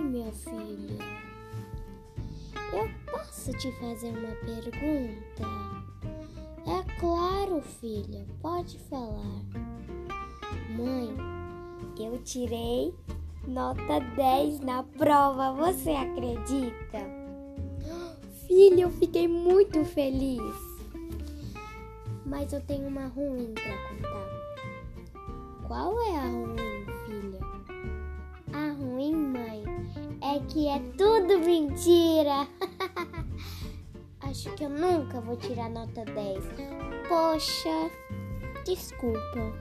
Oi, meu filho. Eu posso te fazer uma pergunta? É claro, filha, pode falar. Mãe, eu tirei nota 10 na prova, você acredita? Filho, eu fiquei muito feliz. Mas eu tenho uma ruim para contar. Qual é a ruim? Que é tudo mentira. Acho que eu nunca vou tirar nota 10. Poxa, desculpa.